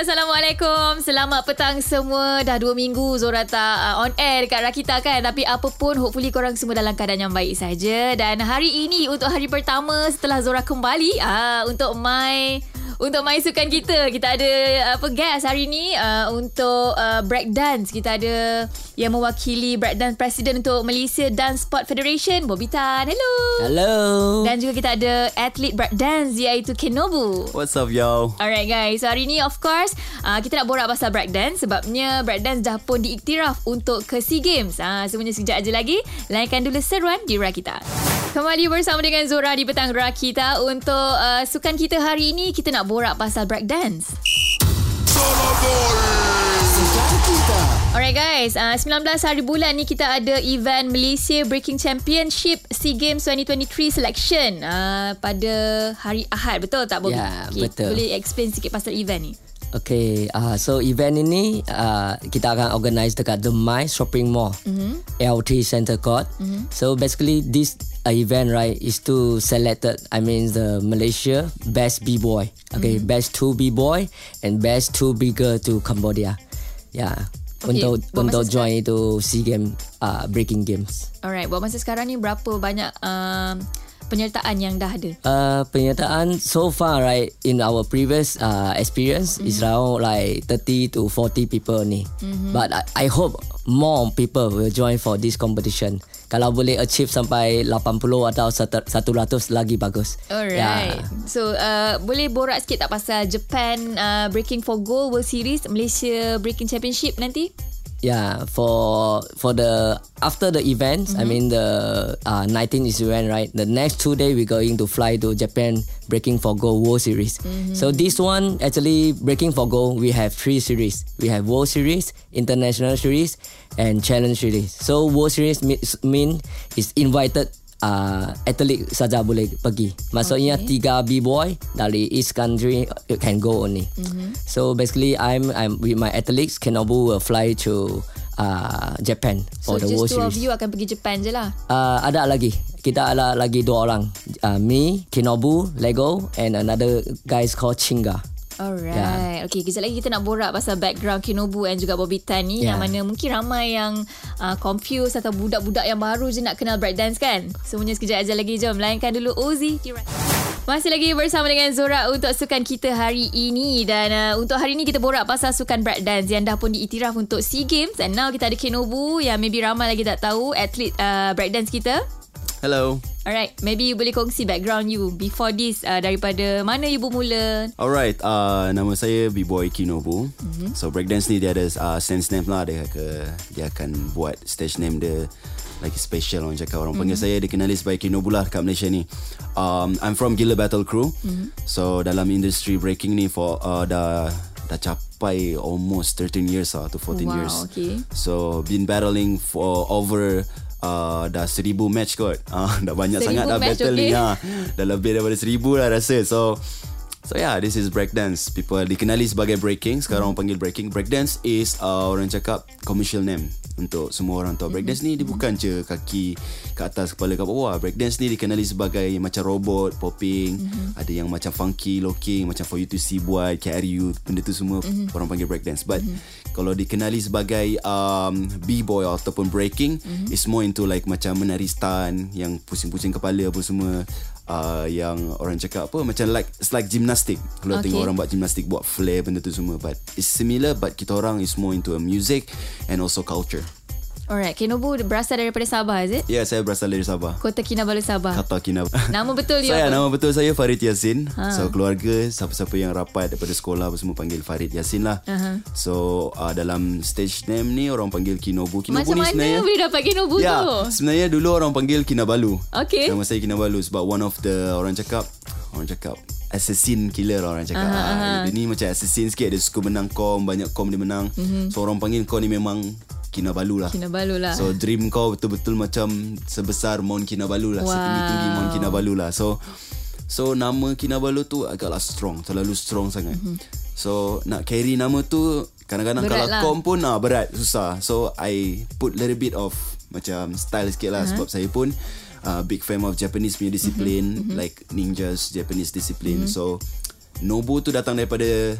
Assalamualaikum. Selamat petang semua. Dah dua minggu Zora tak uh, on air dekat Rakita kan. Tapi apa pun, hopefully korang semua dalam keadaan yang baik saja. Dan hari ini untuk hari pertama setelah Zora kembali uh, untuk my untuk main sukan kita kita ada apa guest hari ni uh, untuk uh, break dance. Kita ada yang mewakili break dance presiden untuk Malaysia Dance Sport Federation Bobby Tan. Hello. Hello. Dan juga kita ada atlet break dance iaitu Kenobu. What's up yo alright guys. So hari ni of course uh, kita nak borak pasal break dance. Sebabnya break dance dah pun diiktiraf untuk ke SEA Games. Uh, semuanya sekejap aja lagi. Lainkan dulu seruan di Rakita Kembali bersama dengan Zora di Petang Rakita untuk uh, sukan kita hari ini kita nak borak pasal break dance. Alright guys, uh, 19 hari bulan ni kita ada event Malaysia Breaking Championship SEA Games 2023 selection uh, pada hari Ahad betul tak Bobby? Ya, yeah, betul. Boleh explain sikit pasal event ni? Okay, uh, so event ini uh, kita akan organize dekat The My Shopping Mall, mm-hmm. LT Center Court. Mm-hmm. So basically this uh, event right is to selected, I mean the Malaysia best b boy, okay, mm-hmm. best two b boy and best two b girl to Cambodia. Yeah. Okay, untuk untuk join itu SEA Games uh, Breaking Games. Alright, buat masa sekarang ni berapa banyak um, penyertaan yang dah ada? Uh, penyertaan so far right in our previous uh, experience mm-hmm. is around like 30 to 40 people ni. Mm-hmm. But I, I hope more people will join for this competition. Kalau boleh achieve sampai 80 atau 100 lagi bagus. Alright. Yeah. So uh, boleh borak sikit tak pasal Japan uh, Breaking for Gold World Series Malaysia Breaking Championship nanti? Yeah, for for the after the events, mm-hmm. I mean the uh, 19 is event, right? The next two days we're going to fly to Japan Breaking for Gold World Series. Mm-hmm. So this one actually Breaking for Gold, we have three series. We have World Series, International Series, and Challenge Series. So World Series mean is invited uh, atlet saja boleh pergi. Maksudnya okay. tiga b-boy dari east country can go only. Mm-hmm. So basically, I'm I'm with my athletes. Kenobu will fly to uh, Japan for so the World Series. So just two of you akan pergi Japan je lah? Uh, ada lagi. Kita ada lagi dua orang. Uh, me, Kenobu, Lego, and another guys called Chinga. Alright. Yeah. Okay, kejap lagi kita nak borak pasal background Kinobu dan juga Bobby Tan ni. Yeah. Yang mana mungkin ramai yang uh, confused atau budak-budak yang baru je nak kenal breakdance kan? Semuanya sekejap aja lagi. Jom, layankan dulu Ozi. Masih lagi bersama dengan Zora untuk sukan kita hari ini. Dan uh, untuk hari ini kita borak pasal sukan breakdance yang dah pun diiktiraf untuk SEA Games. And now kita ada Kinobu yang maybe ramai lagi tak tahu atlet uh, breakdance kita. Hello. Alright, maybe you boleh kongsi background you before this uh, daripada mana you bermula? Alright, uh, nama saya B-Boy Kinobu. Mm-hmm. So breakdance ni dia ada uh, sense name lah dia ke dia akan buat stage name dia lagi special orang cakap orang mm-hmm. panggil saya dikenali sebagai Kinobu lah kat Malaysia ni. Um, I'm from Gila Battle Crew. Mm-hmm. So dalam industry breaking ni for uh, dah dah capai almost 13 years lah to 14 wow, years. Okay. So been battling for over uh, dah seribu match kot uh, dah banyak seribu sangat dah battle okay. ni ha. dah lebih daripada seribu lah rasa so So yeah, this is breakdance. People dikenali sebagai breaking. Sekarang orang panggil breaking. Breakdance is uh, orang cakap commercial name untuk semua orang tahu. Breakdance mm. ni dia bukan je kaki ke atas kepala ke bawah. Breakdance ni dikenali sebagai macam robot, popping. Mm-hmm. Ada yang macam funky, locking, macam for you to see buat, carry you. Benda tu semua mm-hmm. orang panggil breakdance. But mm-hmm. kalau dikenali sebagai um, b-boy ataupun breaking, mm-hmm. it's more into like macam menari stand yang pusing-pusing kepala apa semua uh, yang orang cakap apa macam like it's like gymnastic. Kalau okay. tengok orang buat gymnastic buat flare benda tu semua. But it's similar but kita orang is more into a music and also culture Alright, Kenobu berasal daripada Sabah, is it? Ya, yeah, saya berasal dari Sabah. Kota Kinabalu, Sabah. Kata Kinabalu. Nama betul dia saya, apa? Nama betul saya Farid Yasin. Ha. So, keluarga, siapa-siapa yang rapat daripada sekolah semua panggil Farid Yasin lah. Uh-huh. So, uh, dalam stage name ni, orang panggil Kinobu. Kinobu Macam ni mana sebenarnya, boleh dapat Kinobu ya, tu? Sebenarnya dulu orang panggil Kinabalu. Okay. Nama saya Kinabalu sebab one of the orang cakap, orang cakap, assassin killer orang cakap. Uh-huh, uh-huh. Dia ni macam assassin sikit. Dia suka menang kom. Banyak kom dia menang. Uh-huh. So, orang panggil kau ni memang Kinabalu lah. Kinabalu lah. So dream kau betul-betul macam sebesar Mount Kinabalu lah. Wow. Setinggi-tinggi Mount Kinabalu lah. So so nama Kinabalu tu agaklah strong. Terlalu strong sangat. Mm-hmm. So nak carry nama tu kadang-kadang berat kalau lah. kom pun ah, berat. Susah. So I put little bit of macam style sikit lah. Uh-huh. Sebab saya pun uh, big fan of Japanese punya disiplin. Mm-hmm. Like ninjas Japanese disiplin. Mm-hmm. So Nobu tu datang daripada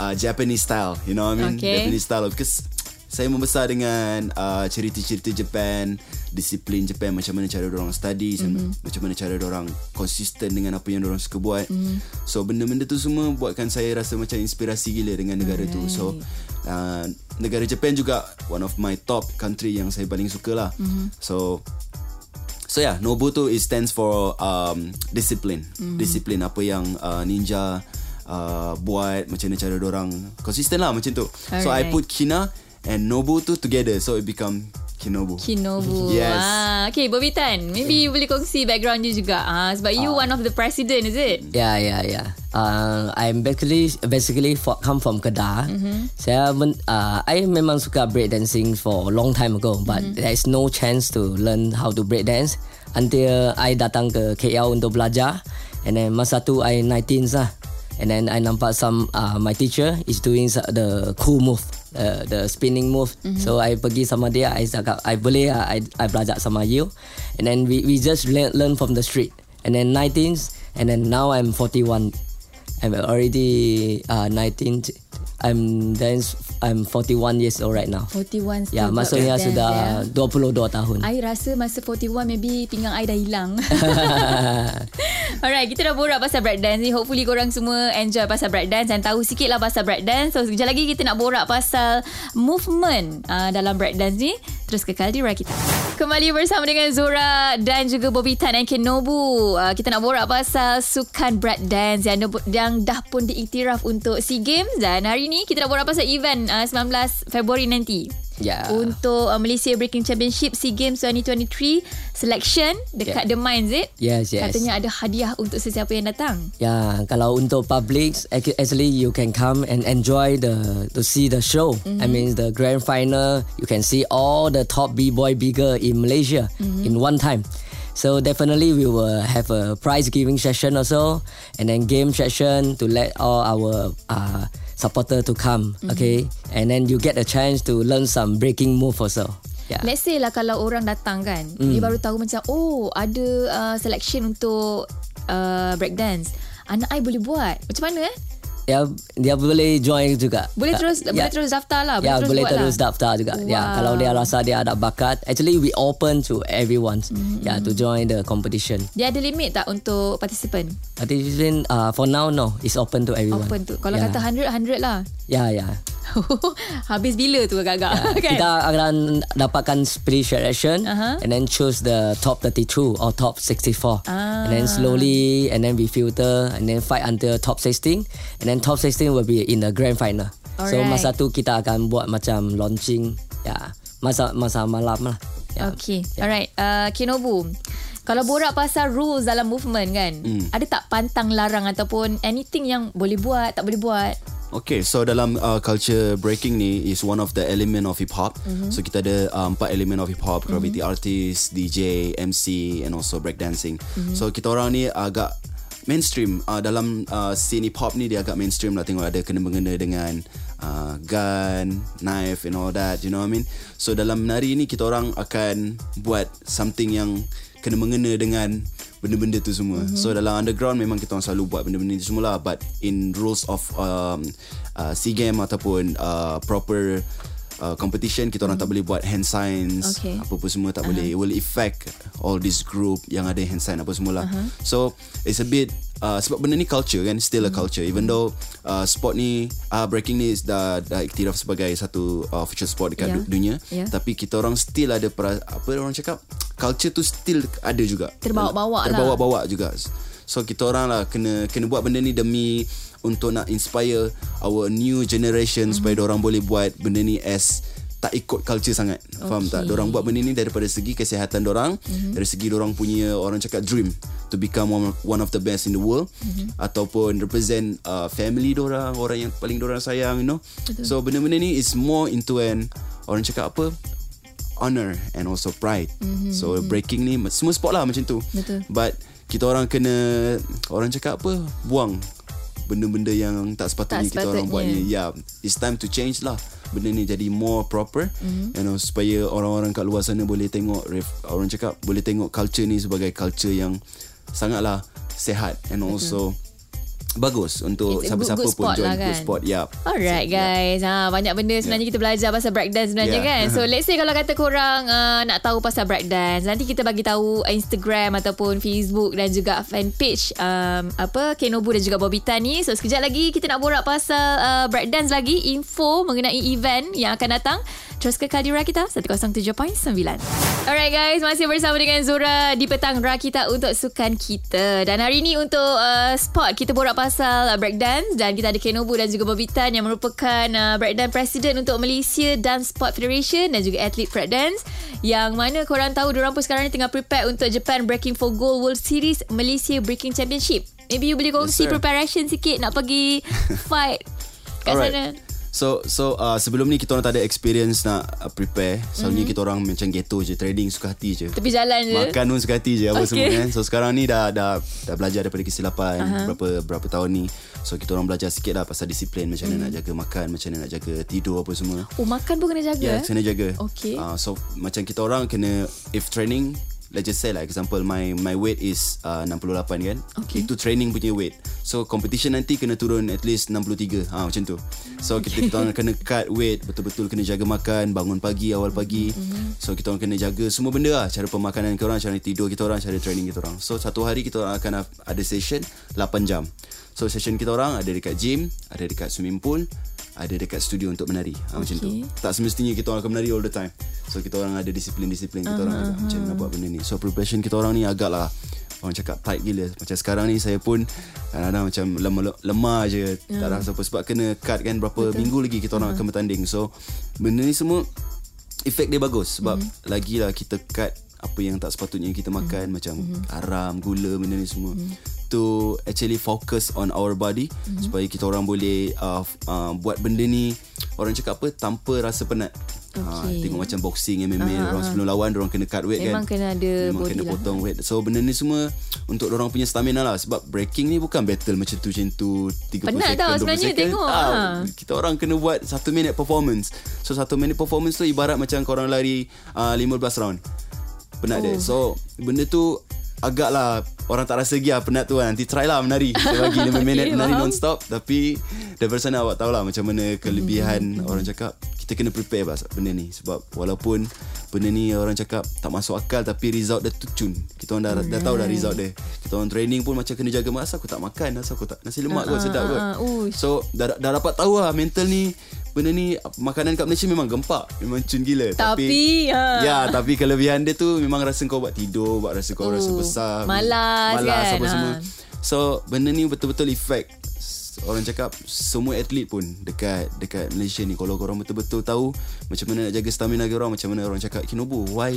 uh, Japanese style. You know what I mean? Okay. Japanese style because saya membesar dengan uh, cerita-cerita Japan, disiplin Japan, macam mana cara orang study, mm-hmm. macam mana cara orang konsisten dengan apa yang orang suka buat. Mm-hmm. So benda-benda tu semua buatkan saya rasa macam inspirasi gila dengan negara right. tu. So uh, negara Japan juga one of my top country yang saya paling suka lah. Mm-hmm. So So yeah, Nobuto it stands for um, discipline. Mm. Discipline apa yang uh, ninja uh, buat macam mana cara orang konsisten lah macam tu. Alright. So I put Kina and Nobuto together so it become Kinobu. Kinobu. Yes. Ah, okay, Bobby Tan. Maybe you boleh kongsi background you juga. Ah, sebab you Ah. one of the president, is it? Yeah, yeah, yeah. Uh, I'm basically basically for, come from Kedah. Mm-hmm. Saya men, uh, I memang suka break dancing for a long time ago, but mm-hmm. there is no chance to learn how to break dance until I datang ke KL untuk belajar. And then masa tu I 19 lah. And then I nampak some uh, my teacher is doing the cool move, uh, the spinning move. Mm-hmm. So I pergi sama dia, I cakap I boleh lah, I I belajar sama you. And then we we just learn, learn from the street. And then 19 and then now I'm 41. I'm already uh, 19. I'm then I'm 41 years old right now. 41 still Ya, got maksudnya sudah ya. 22 tahun. I rasa masa 41 maybe pinggang I dah hilang. Alright, kita dah borak pasal breakdance ni. Hopefully korang semua enjoy pasal breakdance dan tahu sikit lah pasal breakdance. So sekejap lagi kita nak borak pasal movement uh, dalam breakdance ni. Terus kekal di Rakita. Kembali bersama dengan Zora dan juga Bobby Tan dan Kenobu. Uh, kita nak borak pasal sukan breakdance yang, yang dah pun diiktiraf untuk SEA Games. Dan hari ni kita nak borak pasal event uh, 19 Februari nanti. Ya. Untuk uh, Malaysia Breaking Championship SEA Games 2023 selection dekat Yeah. The Mines it. Yes, yes. Katanya ada hadiah untuk sesiapa yang datang. Ya, kalau untuk public, ac- actually you can come and enjoy the to see the show. I mean the grand final, you can see all the top b-boy bigger in Malaysia in one time. So definitely we will have a prize giving session also, and then game session to let all our uh, supporter to come. Okay, and then you get a chance to learn some breaking move also. Yeah. Let's say lah kalau orang datang kan, Hmm. dia baru tahu macam oh ada uh, selection untuk uh, breakdance. Anak I boleh buat. Macam mana eh? Dia dia boleh join juga. Boleh Uh, terus ya. boleh terus daftar lah. Ya, boleh buat terus lah. daftar juga. Ya, Wow. kalau dia rasa dia ada bakat, actually we open to everyone. Mm-hmm. Ya, to join the competition. Dia ada limit tak untuk participant? Participation uh, for now no, it's open to everyone. Open tu. Kalau Ya. kata 100 100 lah. Ya, ya. Habis bila tu agak-agak Ya, kan? Kita akan dapatkan split selection Aha. and then choose the top 32 or top 64. Ah. And then slowly and then we filter and then fight until top 16 and then top 16 will be in the grand final. So Alright. masa tu kita akan buat macam launching ya masa masa malam lah. Ya. Okay. Alright. Uh, Kinobu. Kalau borak pasal rules dalam movement kan, Hmm. ada tak pantang larang ataupun anything yang boleh buat, tak boleh buat? Okay, so dalam uh, culture breaking ni is one of the element of hip hop. Mm-hmm. So kita ada uh, empat element of hip hop, graffiti mm-hmm. artist, DJ, MC and also breakdancing. Mm-hmm. So kita orang ni agak mainstream uh, dalam uh, scene hip hop ni dia agak mainstream lah tengok ada kena mengena dengan uh, gun, knife and all that, you know what I mean? So dalam menari ni kita orang akan buat something yang kena mengena dengan benda-benda tu semua. Mm-hmm. So dalam underground memang kita orang selalu buat benda-benda tu semua lah but in rules of um, uh, SEA game ataupun uh, proper uh, competition kita orang tak boleh buat hand signs Okay. apa apa semua tak uh-huh. boleh it will affect all this group yang ada hand sign apa semua lah. Uh-huh. So it's a bit Uh, sebab benda ni culture kan Still a culture Even though uh, Sport ni uh, Breaking ni is dah, dah iktiraf sebagai Satu uh, official sport Dekat Yeah. dunia Yeah. Tapi kita orang still ada pera, Apa orang cakap Culture tu still ada juga Terbawa-bawa lah. Terbawa-bawa juga So kita orang lah Kena kena buat benda ni demi Untuk nak inspire Our new generation mm-hmm. Supaya orang boleh buat Benda ni as tak ikut culture sangat Faham tak? Okay. Diorang buat benda ni daripada segi kesihatan orang mm-hmm. Dari segi orang punya Orang cakap dream To become one, one of the best in the world mm-hmm. Ataupun represent uh, Family orang Orang yang paling orang sayang You know Betul. So benda-benda ni Is more into an Orang cakap apa Honor And also pride. Mm-hmm. So breaking ni Semua sport lah macam tu. Betul. But Kita orang kena Orang cakap apa? Buang Benda-benda yang Tak sepatutnya Tak kita orang buat. ni Yeah It's time to change lah. Benda ni jadi more proper. Mm-hmm. You know Supaya orang-orang kat luar sana Boleh tengok Orang cakap Boleh tengok culture ni Sebagai culture yang Sangatlah Sehat And also bagus untuk It's good- siapa-siapa good pun spot join lah good kan? spot. Yep. Alright So, yeah. guys ha, Banyak benda sebenarnya kita belajar Pasal breakdance sebenarnya Yeah. kan So let's say Kalau kata korang uh, Nak tahu pasal breakdance Nanti kita bagi tahu Instagram Ataupun Facebook Dan juga fanpage um, Apa Kenobu dan juga Bobitan ni So sekejap lagi Kita nak borak pasal uh, Breakdance lagi Info mengenai event Yang akan datang Terus ke Kadira kita 107.9 Alright guys Masih bersama dengan Zura Di petang Rakita Untuk sukan kita Dan hari ni untuk uh, Spot Kita borak pasal uh, breakdance Dan kita ada Kenobu dan juga Bobitan Yang merupakan uh, breakdance president Untuk Malaysia Dance Sport Federation Dan juga atlet breakdance Yang mana korang tahu Diorang pun sekarang ni tengah prepare Untuk Japan Breaking for Gold World Series Malaysia Breaking Championship Maybe you boleh kongsi Yes, sir. preparation sikit Nak pergi fight Kat Alright. sana So so uh, sebelum ni kita orang tak ada experience nak uh, prepare. Selalunya mm-hmm. kita orang macam ghetto je, trading suka hati je. Tepi jalan je Makan pun suka hati je apa Okay. semua kan. So sekarang ni dah dah dah belajar daripada kesilapan uh-huh. berapa berapa tahun ni. So kita orang belajar sikit lah pasal disiplin macam mana nak jaga makan, macam mana nak jaga tidur apa semua. Oh makan pun kena jaga Ya, yeah, kena jaga. Okay. Uh, so macam kita orang kena if training let's just say lah example my my weight is uh, 68 kan. Okay. Itu training punya weight. So competition nanti kena turun at least 63. Ha macam tu. So kita kita orang kena cut weight, betul-betul kena jaga makan, bangun pagi awal pagi. Mm-hmm. So kita orang kena jaga semua benda lah, cara pemakanan kita orang, cara tidur kita orang, cara training kita orang. So satu hari kita orang akan ada session 8 jam. So session kita orang ada dekat gym, ada dekat swimming pool, ada dekat studio untuk menari. Ha, macam tu. Okay. Tak semestinya kita orang akan menari all the time. So kita orang ada disiplin-disiplin kita orang agak macam nak buat benda ni. So preparation kita orang ni agak lah orang cakap tight gila. Macam sekarang ni saya pun kadang-kadang macam lemah, lemah je. Tak rasa apa sebab kena cut kan berapa Betul. minggu lagi kita orang akan bertanding. So benda ni semua efek dia bagus sebab mm-hmm. lagilah kita cut apa yang tak sepatutnya kita makan mm-hmm. macam garam, gula benda ni semua. Mm-hmm to actually focus on our body mm-hmm. supaya kita orang boleh uh, uh, buat benda ni orang cakap apa tanpa rasa penat. Okay. Ha, tengok macam boxing MMA uh-huh. orang sebelum lawan orang kena cut weight Memang kan. kena ada Memang body kena lah. potong weight. So benda ni semua untuk orang punya stamina lah sebab breaking ni bukan battle macam tu macam tu 30 Penat second tau 20 sebenarnya second. tengok, Ah, ha. Kita orang kena buat 1 minute performance. So 1 minute performance tu ibarat macam korang lari uh, 15 round. Penat oh. dia. So benda tu agaklah orang tak rasa lagi lah penat tu kan. Nanti try lah menari. Saya bagi 5 minit Okay, menari faham. non-stop. Tapi daripada sana awak tahulah macam mana kelebihan orang cakap. Kita kena prepare lah benda ni. Sebab walaupun benda ni orang cakap tak masuk akal tapi result dia tu cun. Kita orang dah, dah tahu dah result dia. Kita orang training pun macam kena jaga masa aku tak makan. Asal aku tak nasi lemak kot sedap kot. ah, uish. So dah, dah dapat tahu lah mental ni benda ni makanan kat Malaysia memang gempak memang cun gila Tapi, ha. ya tapi kelebihan dia tu memang rasa kau buat tidur buat rasa kau Oh, rasa besar malas malas kan, apa ha. semua so benda ni betul-betul efek orang cakap semua atlet pun dekat dekat Malaysia ni kalau korang betul-betul tahu macam mana nak jaga stamina korang macam mana orang cakap Kinobu why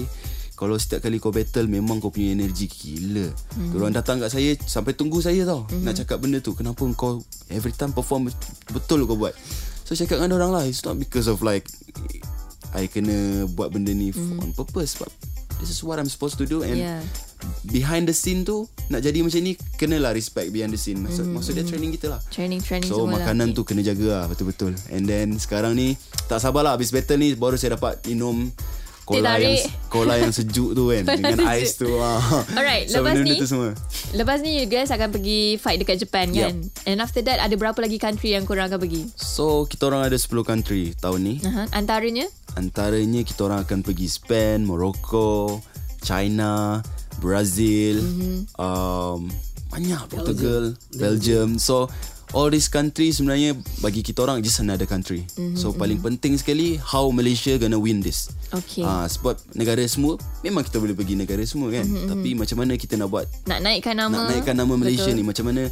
kalau setiap kali kau battle memang kau punya energi gila. Mm-hmm. Orang datang kat saya sampai tunggu saya tau mm-hmm. nak cakap benda tu. Kenapa kau every time perform betul kau buat. So cakap dengan orang lah it's not because of like I kena buat benda ni mm-hmm. on purpose but this is what I'm supposed to do and Yeah. behind the scene tu nak jadi macam ni kenalah respect behind the scene. Maksud mm-hmm. maksud dia training kita lah. Training training So semua makanan lah. tu kena jaga lah betul-betul. And then sekarang ni tak sabarlah habis battle ni baru saya dapat minum cola tarik. yang cola yang sejuk tu kan dengan sejuk. ais tu. Ah. Alright, so, lepas ni- tu semua. Lepas ni you guys akan pergi fight dekat Japan kan? And after that ada berapa lagi country yang korang akan pergi? So kita orang ada 10 country tahun ni. Uh-huh. Antaranya? Antaranya kita orang akan pergi Spain, Morocco, China, Brazil, mm-hmm. um, banyak Portugal, Belgium. So all these countries sebenarnya bagi kita orang just another country. Mm-hmm. So paling penting sekali how Malaysia gonna win this. Okay. Ah sebab negara semua memang kita boleh pergi negara semua kan. Mm-hmm. Tapi macam mana kita nak buat Nak naikkan nama? nak naikkan nama Malaysia Betul. ni macam mana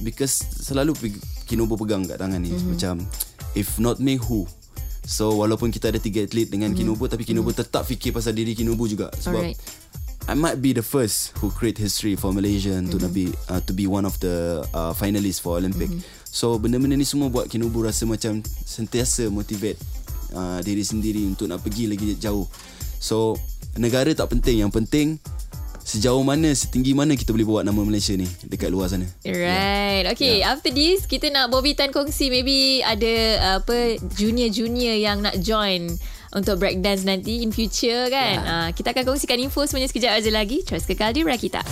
because selalu Kinobo pegang kat tangan ni mm-hmm. macam if not me who so walaupun kita ada tiga atlet dengan mm-hmm. Kinobo tapi Kinobo mm-hmm. tetap fikir pasal diri Kinobo juga sebab Alright. I might be the first who create history for Malaysia mm-hmm. to be uh, to be one of the uh, finalists for Olympic. Mm-hmm. So benda-benda ni semua buat Kinobu rasa macam sentiasa motivate uh, diri sendiri untuk nak pergi lagi jauh. So negara tak penting, yang penting sejauh mana, setinggi mana kita boleh bawa nama Malaysia ni dekat luar sana. Right. Okay, yeah. after this kita nak Bobby Tan kongsi maybe ada uh, apa junior-junior yang nak join untuk breakdance nanti in future kan. Yeah. Uh, kita akan kongsikan info semuanya sekejap aja lagi. Terus kekal di Rakita.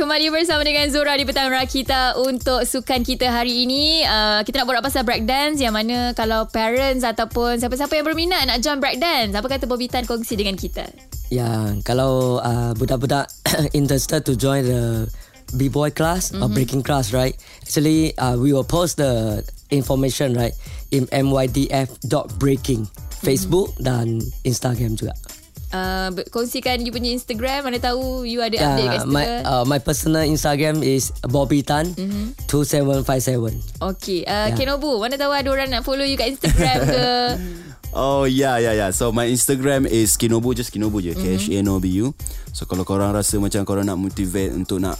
kembali bersama dengan Zora di Petang Rakita untuk sukan kita hari ini. Uh, kita nak borak pasal breakdance yang mana kalau parents ataupun siapa-siapa yang berminat nak join breakdance, apa kata Bobby Tan kongsi dengan kita? Ya, kalau uh, budak-budak interested to join the b-boy class mm-hmm. or breaking class, right? Actually, uh, we will post the information, right, in mydf.breaking. Facebook mm-hmm. dan Instagram juga uh, kongsikan you punya Instagram mana tahu you ada yeah, update kat my, uh, my personal Instagram is Bobby Tan mm-hmm. 2757 Okay uh, yeah. Kenobu mana tahu ada orang nak follow you kat Instagram ke Oh yeah yeah yeah So my Instagram is Kinobu Just Kinobu je mm-hmm. K-H-A-N-O-B-U So kalau korang rasa macam korang nak motivate Untuk nak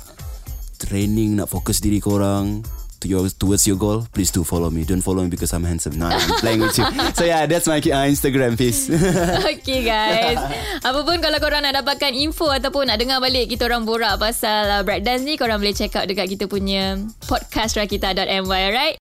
training Nak fokus diri korang to your towards your goal, please do follow me. Don't follow me because I'm handsome. No, I'm playing with you. So yeah, that's my uh, Instagram piece. okay guys. Apapun kalau korang nak dapatkan info ataupun nak dengar balik kita orang borak pasal uh, breakdance ni, korang boleh check out dekat kita punya podcast rakita.my, alright?